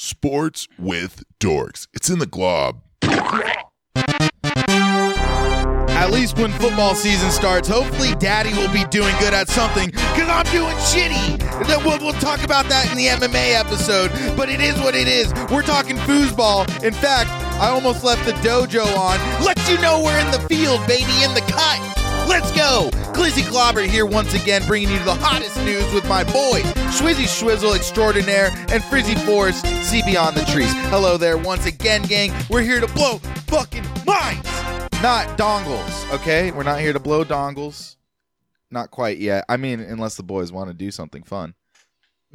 Sports with Dorks. It's in the glob. At least when football season starts, hopefully Daddy will be doing good at something because I'm doing shitty. Then We'll, we'll talk about that in the MMA episode, but it is what it is. We're talking foosball. In fact, I almost left the dojo on. Let you know we're in the field, baby, in the cut. Let's go! Glizzy Globber here once again, bringing you the hottest news with my boy, Schwizzy Schwizzle Extraordinaire and Frizzy Force, see beyond the trees. Hello there once again, gang. We're here to blow fucking minds, not dongles, okay? We're not here to blow dongles. Not quite yet. I mean, unless the boys want to do something fun.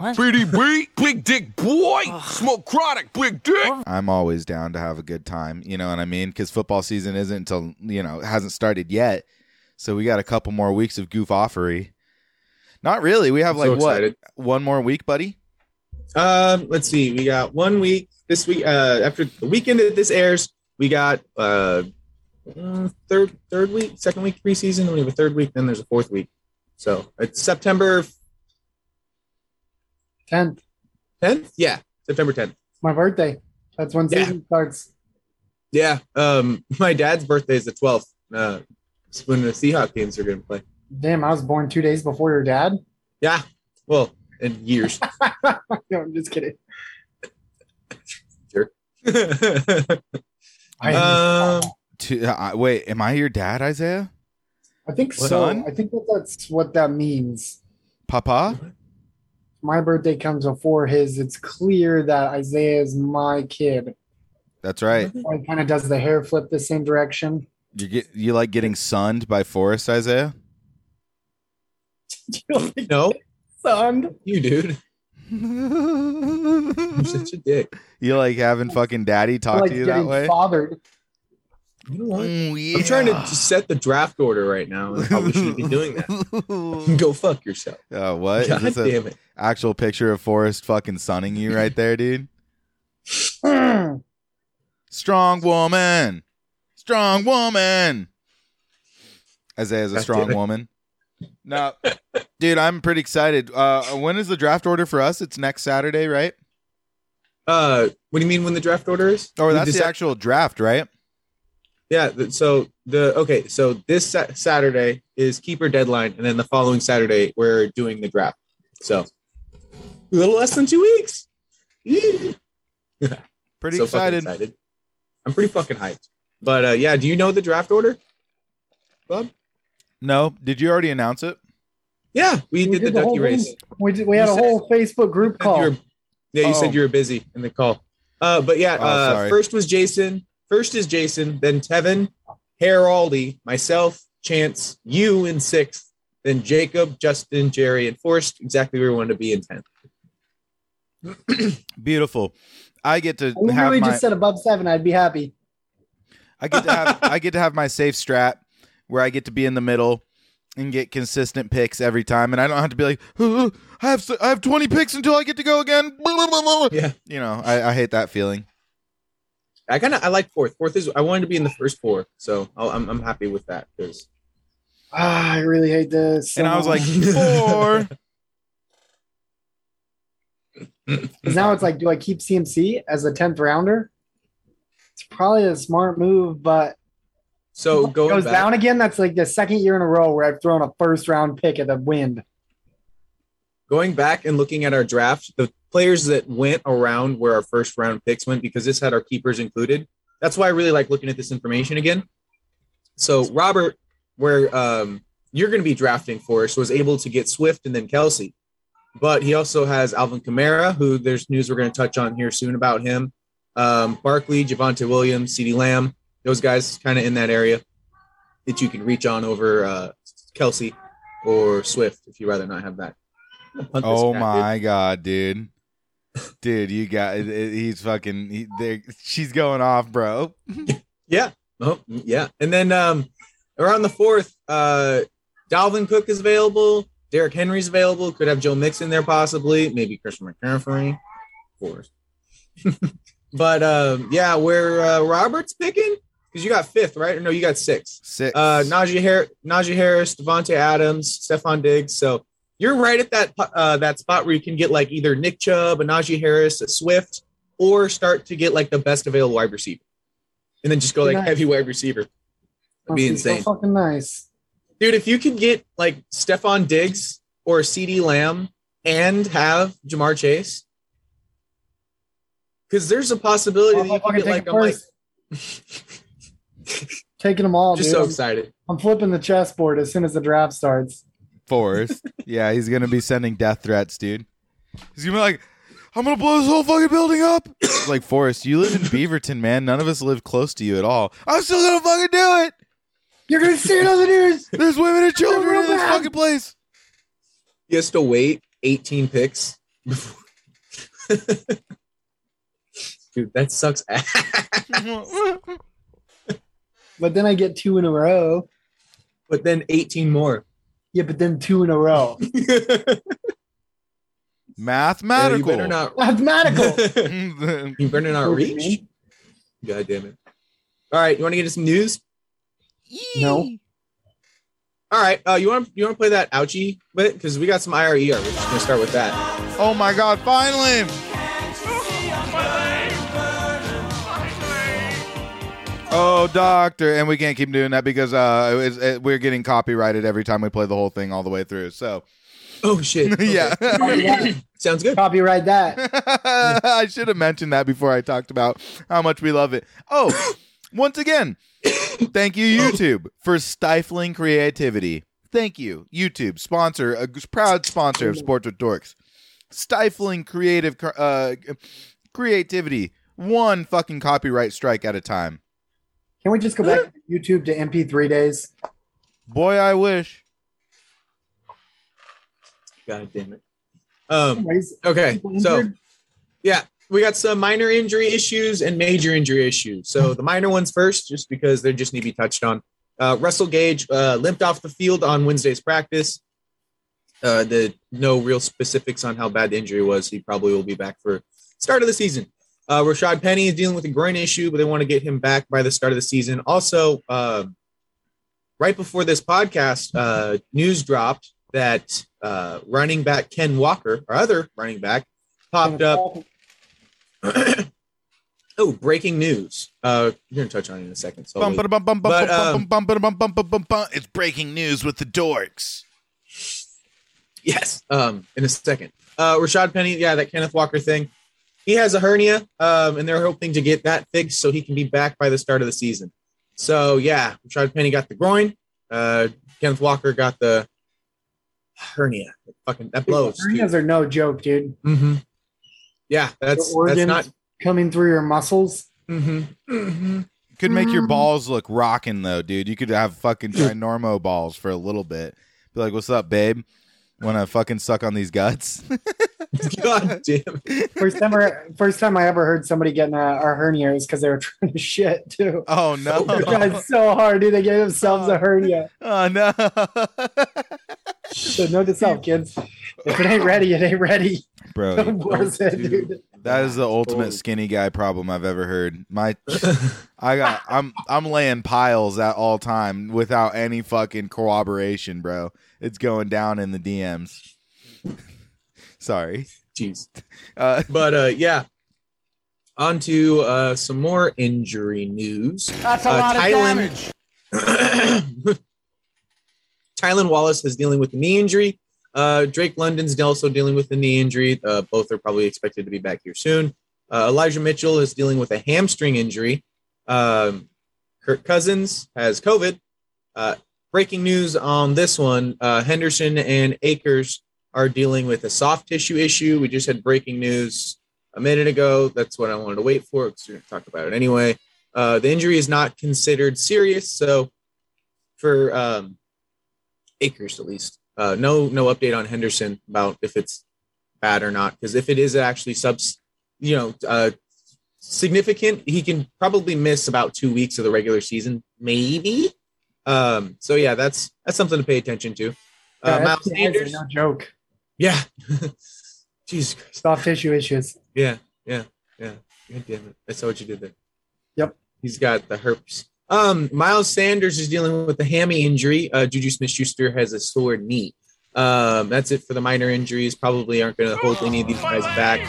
BDB, big dick boy, smoke chronic, big dick. I'm always down to have a good time. You know what I mean? Because football season isn't until you know it hasn't started yet, so we got a couple more weeks of goof offery. Not really. We have So like what one more week, buddy. Um, let's see. We got one week this week. Uh, after the weekend that this airs, we got uh, uh, third third week, second week preseason. Then we have a third week. Then there's a fourth week. So it's September 10th. 10th. Yeah, September 10th. It's my birthday. That's when Yeah. season starts. Yeah. Um, my dad's birthday is the 12th. Uh, it's when the Seahawks games are going to play. Damn, I was born two days before your dad. Yeah. Well, in years. no, I'm just kidding. Jerk. I, um, To, uh, wait, am I your dad, Isaiah? I think so. son? I think that that's what that means. Papa? My birthday comes before his. It's clear that Isaiah is my kid. That's right. He kind of does the hair flip the same direction. You get you like getting sunned by Forrest, Isaiah? no, Son. you dude. You're such a dick. you like having fucking daddy talk like to you that way? fathered. You know what? Mm, I'm trying to set the draft order right now. and How we should be doing that. Go fuck yourself. Oh, what? God damn it. actual picture of Forrest fucking sunning you right there, dude? Strong woman. Strong woman. Isaiah's a God strong woman. No, dude, I'm pretty excited. Uh, when is the draft order for us? It's next Saturday, right? Uh, what do you mean when the draft order is? Or We that's the actual draft, right? Yeah. So the okay. So this Saturday is keeper deadline, and then the following Saturday we're doing the draft. So a little less than two weeks. Yee. Pretty So excited. excited. I'm pretty fucking hyped. But uh, yeah, do you know the draft order, Bob? No, did you already announce it? Yeah, we, We did, the did the whole ducky race. thing. We did, we had You a said- whole Facebook group said you call. were- yeah, you Oh. said you were busy in the call. Uh, but yeah, Oh, uh, first was Jason. First is Jason, then Tevin, Haroldi, myself, Chance, you in sixth, then Jacob, Justin, Jerry, and Forrest. Exactly where we wanted to be in tenth. Beautiful. I get to we literally have my just said above seven. I'd be happy. I get to have I get to have my safe strat where I get to be in the middle and get consistent picks every time, and I don't have to be like, "Uh, I have I have twenty picks until I get to go again. Blah, blah, blah, blah. Yeah, You know, I, I hate that feeling. I kind of I like fourth. Fourth is I wanted to be in the first four, so I'll, I'm I'm happy with that because Ah, I really hate this. And I was like, Because four. now it's like, do I keep CMC as a tenth rounder? It's probably a smart move, but so going goes back, down again. That's like the second year in a row where I've thrown a first round pick at the wind. Going back and looking at our draft, the players that went around where our first round picks went, because this had our keepers included. That's why I really like looking at this information again. So Robert, where um, you're going to be drafting for us, was able to get Swift and then Kelsey, but he also has Alvin Kamara, who there's news we're going to touch on here soon about him. Um, Barkley, Javonte Williams, CeeDee Lamb, those guys kind of in that area that you can reach on over uh, Kelsey or Swift if you rather not have that. Oh cat, my god, dude. Dude, you got it- it- he's fucking he, they she's going off, bro. Yeah. Oh, yeah. And then um, around the fourth, uh, Dalvin Cook is available. Derrick Henry's available. Could have Joe Mixon there possibly. Maybe Christian McCaffrey. Of course. but um, yeah, where uh, Robert's picking because you got fifth, right? Or no, you got sixth. Six. Uh, Najee, Har- Najee Harris, Davante Adams, Stefon Diggs. So you're right at that uh, that spot where you can get like either Nick Chubb, a Najee Harris, a Swift, or start to get like the best available wide receiver, and then just go like Nice. heavy wide receiver. That'd be Must so insane, fucking nice. dude. If you could get like Stefon Diggs or CeeDee Lamb and have Ja'Marr Chase, because there's a possibility Oh, that you can get like a it Mike. Taking them all, just dude. so excited. I'm flipping the chessboard as soon as the draft starts. Forrest. yeah, he's gonna be sending death threats, dude. He's gonna be like, I'm gonna blow this whole fucking building up. It's like Forrest, you live in Beaverton, man. None of us live close to you at all. I'm still gonna fucking do it. You're gonna see it on the news. There's women and children in this fucking place. He has to wait 18 picks. Dude, that sucks. ass. But then I get two in a row. but then 18 more. Yeah, but then two in a row. Yeah, Mathematical. you better not. Mathematical. you better not What do you reach. God damn it! All right, you want to get into some news? No. All right, uh, you want you want to play that ouchie bit because we got some IRER. We're just gonna start with that. Oh my god, finally. Oh, doctor, and we can't keep doing that because uh, it's, it, we're getting copyrighted every time we play the whole thing all the way through. So, Oh shit! Okay. yeah. sounds good. Copyright that. I should have mentioned that before I talked about how much we love it. Oh, once again, thank you, YouTube, for stifling creativity. Thank you, YouTube, sponsor, a proud sponsor of Sports with Dorks. Stifling creative uh, creativity, one fucking copyright strike at a time. Can we just go back to YouTube to MP3 days? Boy, I wish. God damn it. Um. Okay. So yeah, we got some minor injury issues and major injury issues. So the minor ones first, just because they just need to be touched on. Uh, Russell Gage uh, limped off the field on Wednesday's practice. Uh, the no real specifics on how bad the injury was. He probably will be back for start of the season. Uh, Rashaad Penny is dealing with a groin issue, but they want to get him back by the start of the season. Also, uh, right before this podcast, uh, news dropped that uh, running back Ken Walker, our other running back, popped up. oh, breaking news. Uh, you're gonna touch on it in a second. It's breaking news with the dorks. Yes, um, in a second. Rashaad Penny, yeah, that Kenneth Walker thing. He has a hernia, um, and they're hoping to get that fixed so he can be back by the start of the season. So yeah, Rashaad Penny got the groin. Uh, Kenneth Walker got the hernia. Fucking that blows. Hernias are no joke, dude. Mm-hmm. Yeah, that's that's not. Coming through your muscles. Mm-hmm. Mm-hmm. Could make your Mm. balls look rocking though, dude. You could have fucking ginormo balls for a little bit. Be like, "What's up, babe? Want to fucking suck on these guts?" God damn. it. First time, I, first time I ever heard somebody getting uh, a, a hernia is because they were trying to shit too. oh no! They tried so hard, dude. They gave themselves a oh. hernia. oh no! So note to self, kids. If it ain't ready, it ain't ready. Bro, Don't force it, dude. that is the ultimate Oh. skinny guy problem I've ever heard. My, I got, I'm, I'm laying piles at all time without any fucking corroboration, bro. It's going down in the DMs. Sorry. Jeez. Uh, But uh, yeah. On to uh, some more injury news. That's a Uh, lot of damage. Tylan Wallace is dealing with a knee injury. Uh, Drake London's also dealing with a knee injury. Uh, both are probably expected to be back here soon. Uh, Elijah Mitchell is dealing with a hamstring injury. Um, Kirk Cousins has COVID. Uh, breaking news on this one uh, Henderson and Akers are dealing with a soft tissue issue. We just had breaking news a minute ago. That's what I wanted to wait for because we're going to talk about it anyway. Uh, the injury is not considered serious. So, for um, Akers at least. Uh, no, no update on Henderson about if it's bad or not. Because if it is actually subs, you know, uh, significant, he can probably miss about two weeks of the regular season, maybe. Um, so yeah, that's that's something to pay attention to. Uh, Yeah, Miles Sanders, no joke. Yeah, Jesus Christ, Soft tissue issues. yeah, yeah, yeah. God damn it, I saw what you did there. Yep. He's got the herpes. Um, Miles Sanders is dealing with a hammy injury. Uh, Juju Smith Schuster has a sore knee. Um, that's it for the minor injuries. Probably aren't going to hold any of these guys back.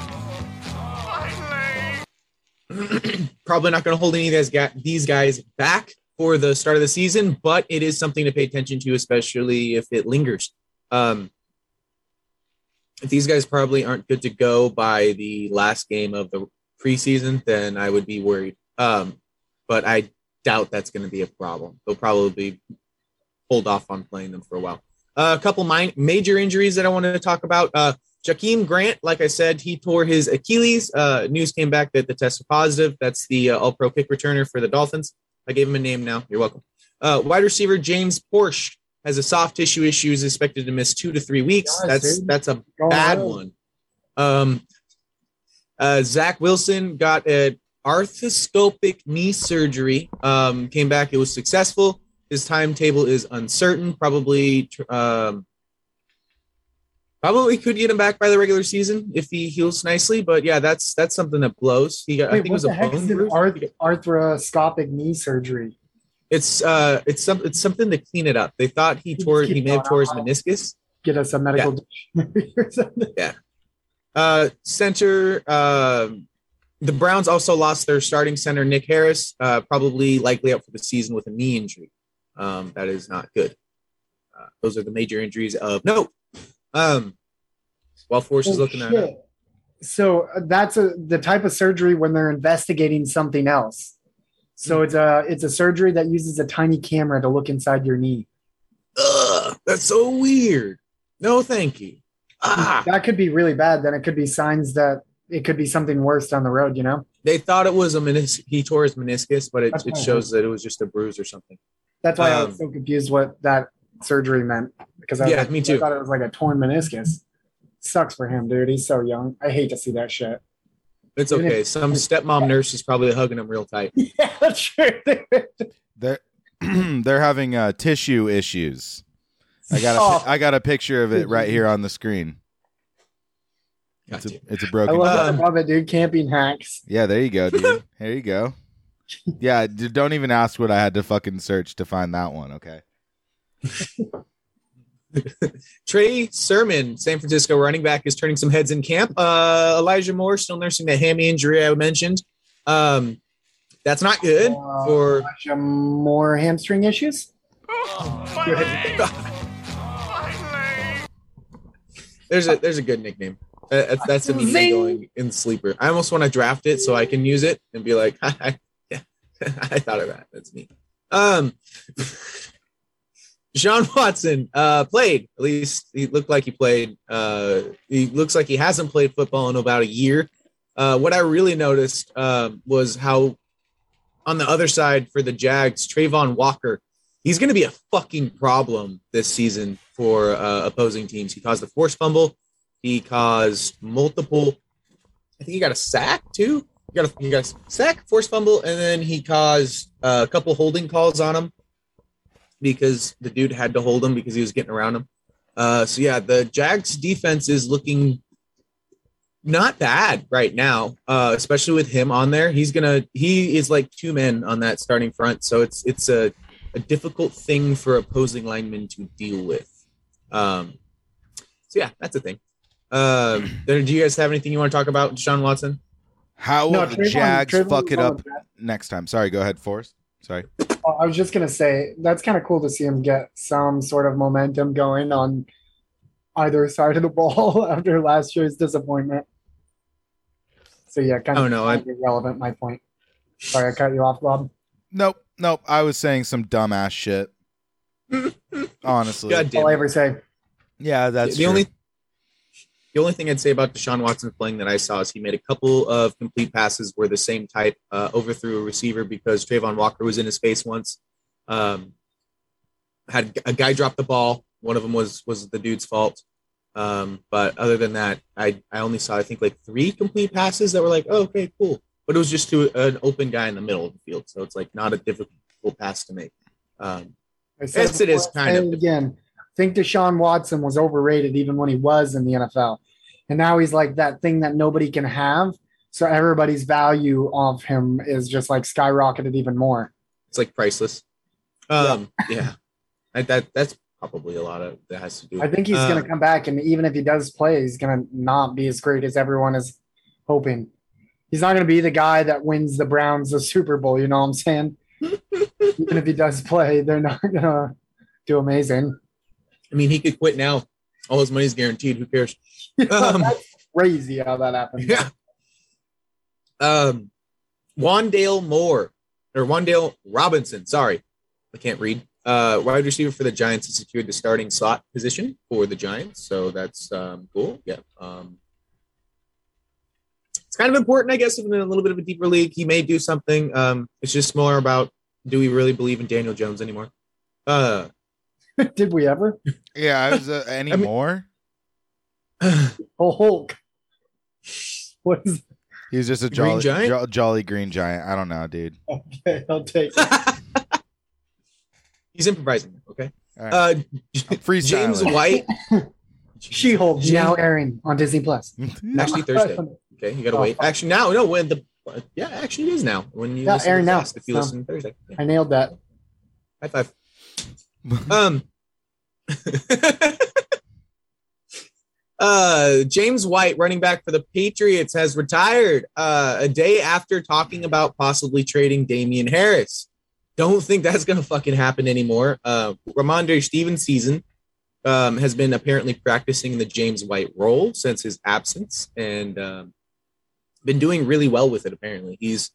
Probably not going to hold any of these guys, back for the start of the season, but it is something to pay attention to, especially if it lingers. Um, these guys probably aren't good to go by the last game of the preseason, then I would be worried. Um, but I doubt that's going to be a problem. They'll probably hold off on playing them for a while. Uh, a couple min- major injuries that I wanted to talk about. Uh, Jakeem Grant, like I said, he tore his Achilles. Uh, news came back that the test was positive. That's the uh, All Pro kick returner for the Dolphins. I gave him a name now. You're welcome. Uh, wide receiver James Proche has a soft tissue issue. Is expected to miss two to three weeks. That's dude. that's a Go bad ahead. one. Um, uh, Zach Wilson got an arthroscopic knee surgery. Um, came back. It was successful. His timetable is uncertain. Probably, um, probably could get him back by the regular season if he heals nicely. But yeah, that's that's something that blows. He got. I Wait, think it was a bone is an bruise. arth- arthroscopic knee surgery? It's uh, it's some it's something to clean it up. They thought he tore he may have tore his meniscus. Get us a medical dictionary or something. Uh, center. Um, the Browns also lost their starting center Nick Harris, uh, probably likely out for the season with a knee injury. Um, that is not good. Uh, those are the major injuries of no. Um, while Force is Oh, looking at it. So uh, that's a the type of surgery when they're investigating something else. So it's a it's a surgery that uses a tiny camera to look inside your knee. Ugh, that's so weird. No, thank you. Ah, That could be really bad. Then it could be signs that it could be something worse down the road. You know. they thought it was a menis- he tore his meniscus, but it, it shows that it was just a bruise or something. That's why I Um, was so confused what that surgery meant because I Yeah, like, me too. I thought it was like a torn meniscus. Sucks for him, dude. He's so young. I hate to see that shit. It's Even if- okay. Some stepmom nurse is probably hugging him real tight. Yeah, that's true. They're they're having uh, tissue issues. I got a, Oh. I got a picture of it right here on the screen. It's Gotcha. a, it's a, broken. love, it. I love it, dude. Camping hacks. yeah, there you go, dude. There you go. Yeah, d- don't even ask what I had to fucking search to find that one. Okay. Trey Sermon, San Francisco running back, is turning some heads in camp. Uh, Elijah Moore still nursing that hammy injury I mentioned. Um, that's not good Uh, for. Some more hamstring issues. There's a there's a good nickname. Uh, That's that's immediately Zing. going in sleeper. I almost want to draft it so I can use it and be like, yeah, I thought of that. That's me. Um, Sean Watson uh, played. At least he looked like he played. Uh, he looks like he hasn't played football in about a year. Uh, what I really noticed um, was how on the other side for the Jags, Travon Walker, he's going to be a fucking problem this season for uh, opposing teams. He caused a force fumble. He caused multiple. I think he got a sack too. He got a, he got a sack, force fumble, and then he caused uh, a couple holding calls on him because the dude had to hold him because he was getting around him. Uh, so yeah, the Jags defense is looking not bad right now, uh, especially with him on there. He's gonna he is like two men on that starting front, so it's it's a, a difficult thing for opposing linemen to deal with. Um, so yeah, that's a thing. Um, do you guys have anything you want to talk about, Sean Watson? How will the Jags Travon fuck it up next time? Sorry, go ahead, Forrest. Sorry. I was just gonna say that's kind of cool to see him get some sort of momentum going on either side of the ball after last year's disappointment. So yeah, kind of Oh, of no, I- irrelevant. My point. Sorry, I cut you off, Bob. Nope, nope. I was saying some dumbass shit. Honestly. God All. I ever say. Yeah, that's the true. only the only thing I'd say about Deshaun Watson playing that I saw is he made a couple of complete passes where the same type, uh, overthrew a receiver because Travon Walker was in his face once. Um, had a guy drop the ball. One of them was was the dude's fault. Um, but other than that, I I only saw I think like three complete passes that were like, oh, okay, cool. But it was just to an open guy in the middle of the field, so it's like not a difficult pass to make. Um, Yes, it is kind of. again. Think Deshaun Watson was overrated even when he was in the NFL, and now he's like that thing that nobody can have. So everybody's value of him is just like skyrocketed even more. it's like priceless. Um, yeah, I, that that's probably a lot of that has to do. I think he's Uh, going to come back, and even if he does play, he's going to not be as great as everyone is hoping. He's not going to be the guy that wins the Browns the Super Bowl. You know what I'm saying? even if he does play, they're not going to do amazing. I mean, he could quit now. All his money's guaranteed. Who cares? Um, That's crazy how that happened. Yeah. Um, Wan'Dale Moore or Wan'Dale Robinson. Sorry, I can't read. Uh, wide receiver for the Giants has secured the starting slot position for the Giants, so that's um, cool. Yeah. Um, it's kind of important, I guess, in a little bit of a deeper league. He may do something. Um, it's just more about do we really believe in Daniel Jones anymore? Uh, Did we ever? Yeah, I was uh, any I mean- more? Oh, Hulk. What is He's just a Green jolly, giant? jo- jolly green giant. I don't know, dude. okay? I'll take it. he's improvising. Okay. All right. Uh, Freestyling. James White. She Hulk James- now airing on Disney Plus. Actually, Thursday. Okay, you gotta Oh, wait. fuck. Actually, now, no, when the yeah, actually, it is now. When you Yeah, listen airing to now, Fast, if you so. listen Thursday, Yeah. I nailed that. high five. Um, uh, James White, running back for the Patriots, has retired uh, a day after talking about possibly trading Damien Harris. Don't think that's gonna fucking happen anymore. Uh, Rhamondre Stevens' season um, has been apparently practicing the James White role since his absence, and um, been doing really well with it. Apparently, he's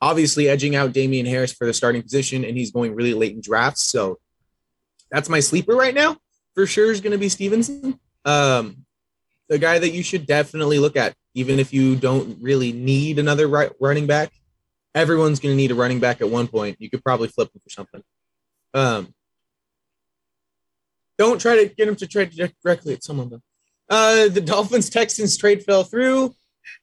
obviously edging out Damien Harris for the starting position, and he's going really late in drafts. So that's my sleeper right now. For sure is going to be Stevenson. Um, the guy that you should definitely look at, even if you don't really need another right, running back. Everyone's going to need a running back at one point. You could probably flip him for something. Um, don't try to get him to trade directly at someone though. Uh, the Dolphins Texans trade fell through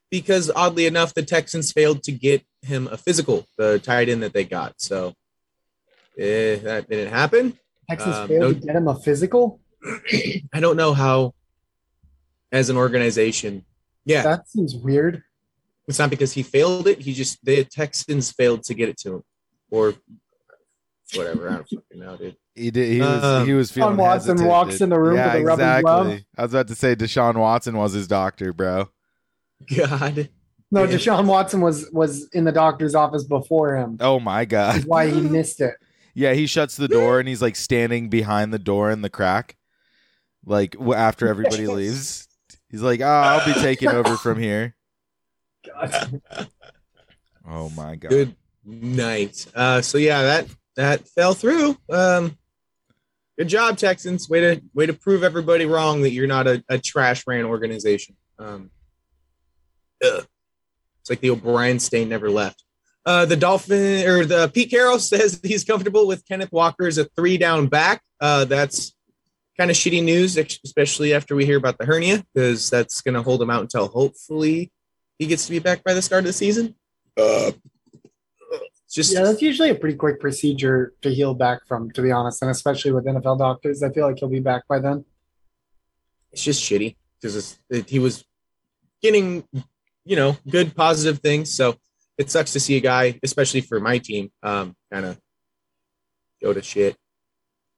because oddly enough, the Texans failed to get him a physical, the tight end that they got. So eh, that didn't happen. Texas Um, failed no- to get him a physical. I don't know how, as an organization, yeah, That seems weird. it's not because he failed it. He just the Texans failed to get it to him, or whatever. I don't fucking know, dude. He did. He was. Um, he was feeling. Watson hesitant, walks dude. in the room yeah, with a rubbing exactly. glove. I was about to say Deshaun Watson was his doctor, bro. God, No, Deshaun Watson was was in the doctor's office before him. Oh my god. That's why he missed it. Yeah, he shuts the door and he's like standing behind the door in the crack, like w- after everybody Yes. leaves. He's like, "Oh, I'll be taking over from here." God. Oh my god. good night. Uh, so yeah, that that fell through. Um, good job, Texans. Way to way to prove everybody wrong that you're not a, a trash ran organization. Um, ugh. It's like the O'Brien stain never left. Uh, the Dolphin or the Pete Carroll says he's comfortable with Kenneth Walker as a three down back. Uh, that's kind of shitty news, especially after we hear about the hernia, because that's going to hold him out until hopefully he gets to be back by the start of the season. Uh, it's just Yeah, that's usually a pretty quick procedure to heal back from, to be honest, and especially with NFL doctors. I feel like he'll be back by then. it's just shitty because it, he was getting, you know, good positive things. So it sucks to see a guy, especially for my team, um, kind of go to shit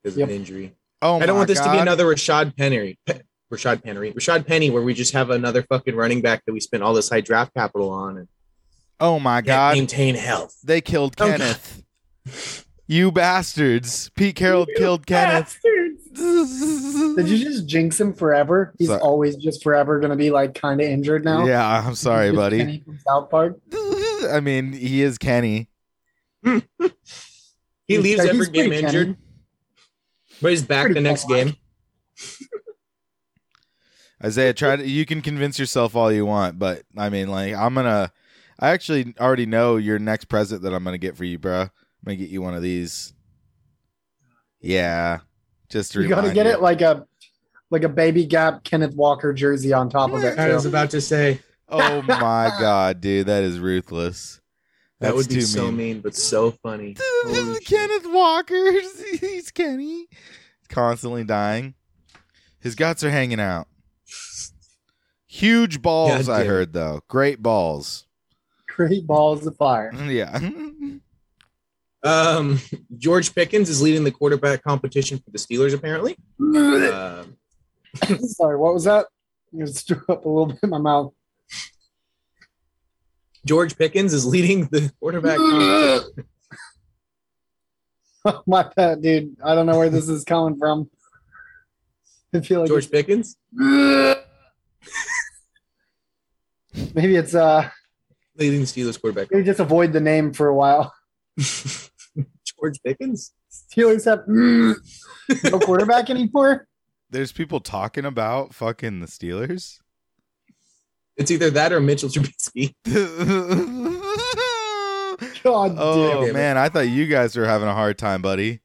because Yep. of an injury. Oh I don't my want this to be another Rashaad Penny, Pe- Rashaad Penny, Rashaad Penny, where we just have another fucking running back that we spent all this high draft capital on and Oh my god. maintain health. They killed Oh, God. Kenneth. You bastards. Pete Carroll killed Kenneth. Did you just jinx him forever? He's Sorry. always just forever going to be like kind of injured now. Yeah, I'm sorry, buddy. Kenny from South Park. I mean, he is Kenny. He He's- leaves every game injured, Kenny. but he's back Pretty the next game. Isaiah, try to. You can convince yourself all you want, but I mean, like, I'm gonna. I actually already know your next present that I'm gonna get for you, bro. I'm gonna get you one of these. Yeah, just to You got to get you. it like a like a baby gap Kenneth Walker jersey on top of it. I was about to say Oh my god, dude, that is ruthless. that That's would be too so mean. mean, but so funny. Holy shit. Kenneth Walker, he's Kenny, constantly dying. His guts are hanging out. Huge balls, I heard though. Great balls. Great balls of fire. Yeah. Um, George Pickens is leading the quarterback competition for the Steelers, apparently. Uh, Sorry, what was that? I just threw up a little bit in my mouth. George Pickens is leading the quarterback competition. my bad, dude. I don't know where this is coming from. I feel like George Pickens maybe it's uh leading the Steelers quarterback. maybe just avoid the name for a while. George Pickens? Steelers have no quarterback anymore. There's people talking about fucking the Steelers. It's either that or Mitchell Trubisky. God oh damn it. man, I thought you guys were having a hard time, buddy.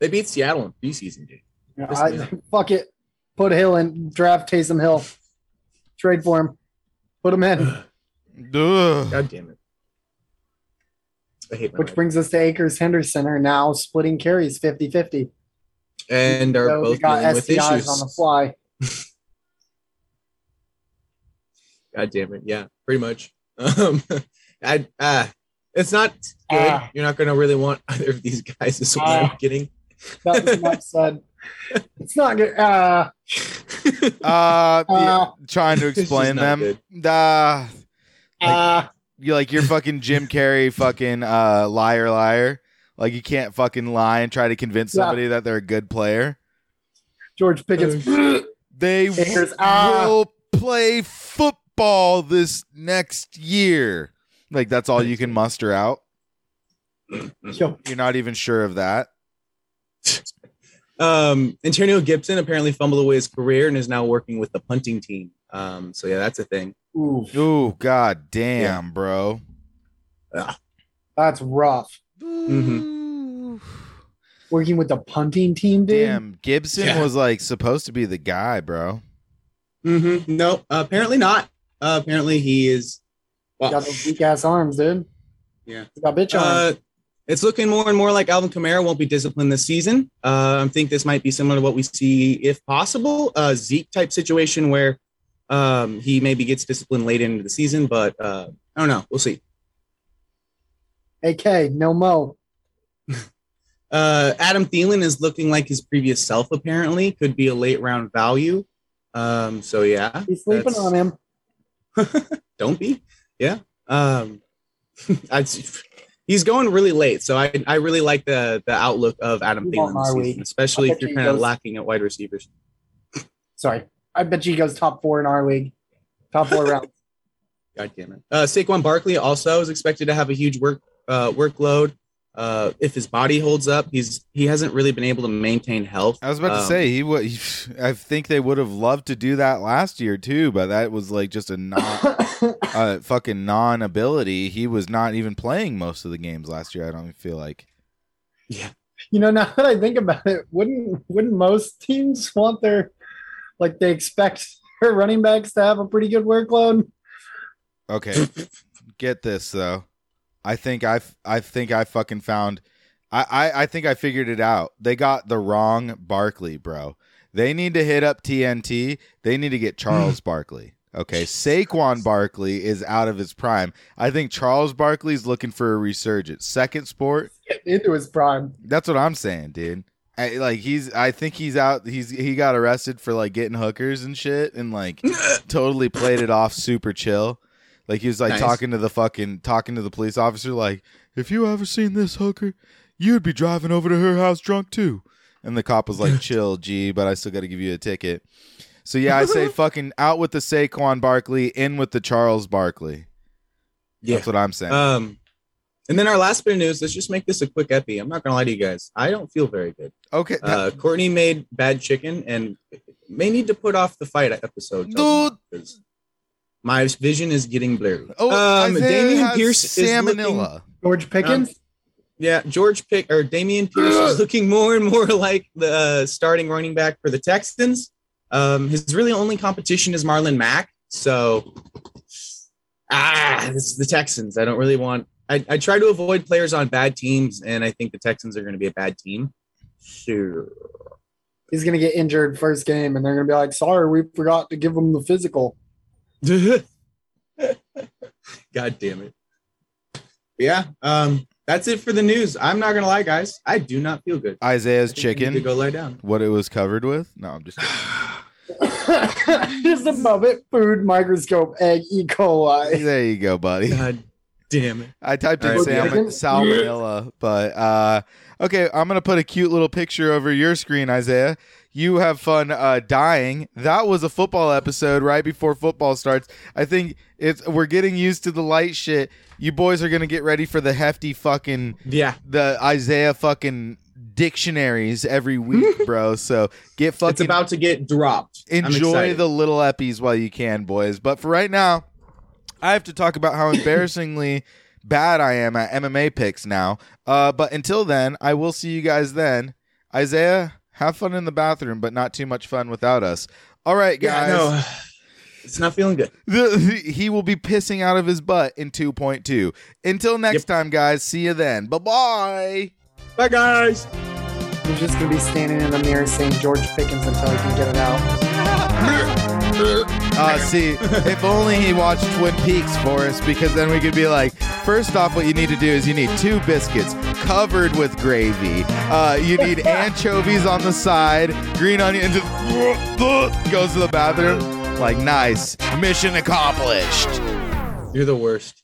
They beat Seattle in preseason, dude. damn. I, fuck it. Put Hill in. Draft Taysom Hill. Trade for him. Put him in. Ugh. God damn it. I hate Which life. brings us to Akers Henderson are now splitting carries 50 50. and are So both got dealing with STIs issues. on the fly. God damn it. Yeah, pretty much. Um, I, uh, it's not good. Ah. You're not going to really want either of these guys, is what Ah. I'm getting. That was enough said. It's not good. Uh, Uh, yeah, uh, trying to explain them. good. Uh, uh, you like you're fucking Jim Carrey, fucking uh, liar, liar. Like you can't fucking lie and try to convince Yeah. somebody that they're a good player. George Pickens. They Akers, ah. will play football this next year. Like that's all you can muster out. Yo, You're not even sure of that. Um, Antonio Gibson apparently fumbled away his career and is now working with the punting team. Um, so yeah, that's a thing. ooh, Ooh, god damn, bro. that's rough. Mhm. Working with the punting team, dude. Damn, Gibson Yeah. was like supposed to be the guy, bro. Mm-hmm. No, apparently not. Uh, apparently he is. Well, Got those weak ass arms, dude. Yeah. He got bitch arms. Uh, it's looking more and more like Alvin Kamara won't be disciplined this season. Uh, I think this might be similar to what we see, if possible, a Zeke type situation where um, he maybe gets disciplined late into the season, but uh, I don't know. We'll see. AK, no mo. Uh, Adam Thielen is looking like his previous self. Apparently, could be a late round value. Um, so yeah, He's sleeping on him. don't be. Yeah. Um, I'd, he's going really late, so I I really like the the outlook of Adam He's Thielen this season, especially if you're he kind of lacking at wide receivers. Sorry. I bet you he goes top four in our league. Top four rounds. God damn it. Uh, Saquon Barkley also is expected to have a huge work uh, workload. Uh, if his body holds up, he's he hasn't really been able to maintain health. I was about to Um, say he would. I think they would have loved to do that last year too, but that was like just a non, uh, fucking non-ability. He was not even playing most of the games last year. I don't feel like. Yeah, you know, now that I think about it, wouldn't wouldn't most teams want their like they expect their running backs to have a pretty good workload? Okay, get this though. I think I I think I fucking found. I, I I think I figured it out. They got the wrong Barkley, bro. They need to hit up TNT. They need to get Charles Barkley. Okay, Saquon Barkley is out of his prime. I think Charles Barkley's looking for a resurgence. Second sport. Into his prime. That's what I'm saying, dude. I, like he's, I think he's out. He's he got arrested for like getting hookers and shit, and like totally played it off super chill. Like he was like Nice. talking to the fucking talking to the police officer, like, if you ever seen this hooker, you'd be driving over to her house drunk too. And the cop was like, chill, G, but I still got to give you a ticket. So yeah, I say fucking out with the Saquon Barkley, in with the Charles Barkley. Yeah. That's what I'm saying. Um, and then our last bit of news. Let's just make this a quick epi. I'm not gonna lie to you guys. I don't feel very good. okay, that- Uh, Courtney made bad chicken and may need to put off the fight episode. Dude. Because My vision is getting blurry. oh, um, Dameon has Pierce is looking. George Pickens. Yeah, George Pick or Dameon Pierce is looking more and more like the uh, starting running back for the Texans. Um, his really only competition is Marlon Mack. So, ah, this is the Texans. I don't really want. I, I try to avoid players on bad teams, and I think the Texans are going to be a bad team. Sure. He's gonna get injured first game, and they're gonna be like, "Sorry, we forgot to give him the physical." God damn it. Yeah. Um, That's it for the news. I'm not gonna lie, guys. I do not feel good. Isaiah's I think I need to chicken. go lay down. What it was covered with? No, I'm just. Just a it, food microscope, egg, E. coli. there you go, buddy. God damn it. I typed in All right, salmon, salmonella, but uh, okay, I'm gonna put a cute little picture over your screen, Isaiah. You have fun uh, dying. That was a football episode right before football starts. I think it's we're getting used to the light shit. You boys are gonna get ready for the hefty fucking Yeah. the Isaiah fucking dictionaries every week, bro. So get fucking It's about to get dropped. Enjoy the little eppies while you can, boys. But for right now, I have to talk about how embarrassingly bad I am at MMA picks now. Uh, but until then, I will see you guys then. Isaiah, have fun in the bathroom, but not too much fun without us. All right, Yeah, guys. no. It's not feeling good. The- the- he will be pissing out of his butt in 2.2. Until next Yep. time, guys. See you then. Bye bye. Bye guys. He's just gonna be standing in the mirror saying George Pickens until he can get it out. Uh, see, if only he watched Twin Peaks for us, because then we could be like, first off, what you need to do is you need two biscuits covered with gravy. Uh, you need anchovies on the side, green onion, and just goes to the bathroom. Like, nice. Mission accomplished. You're the worst.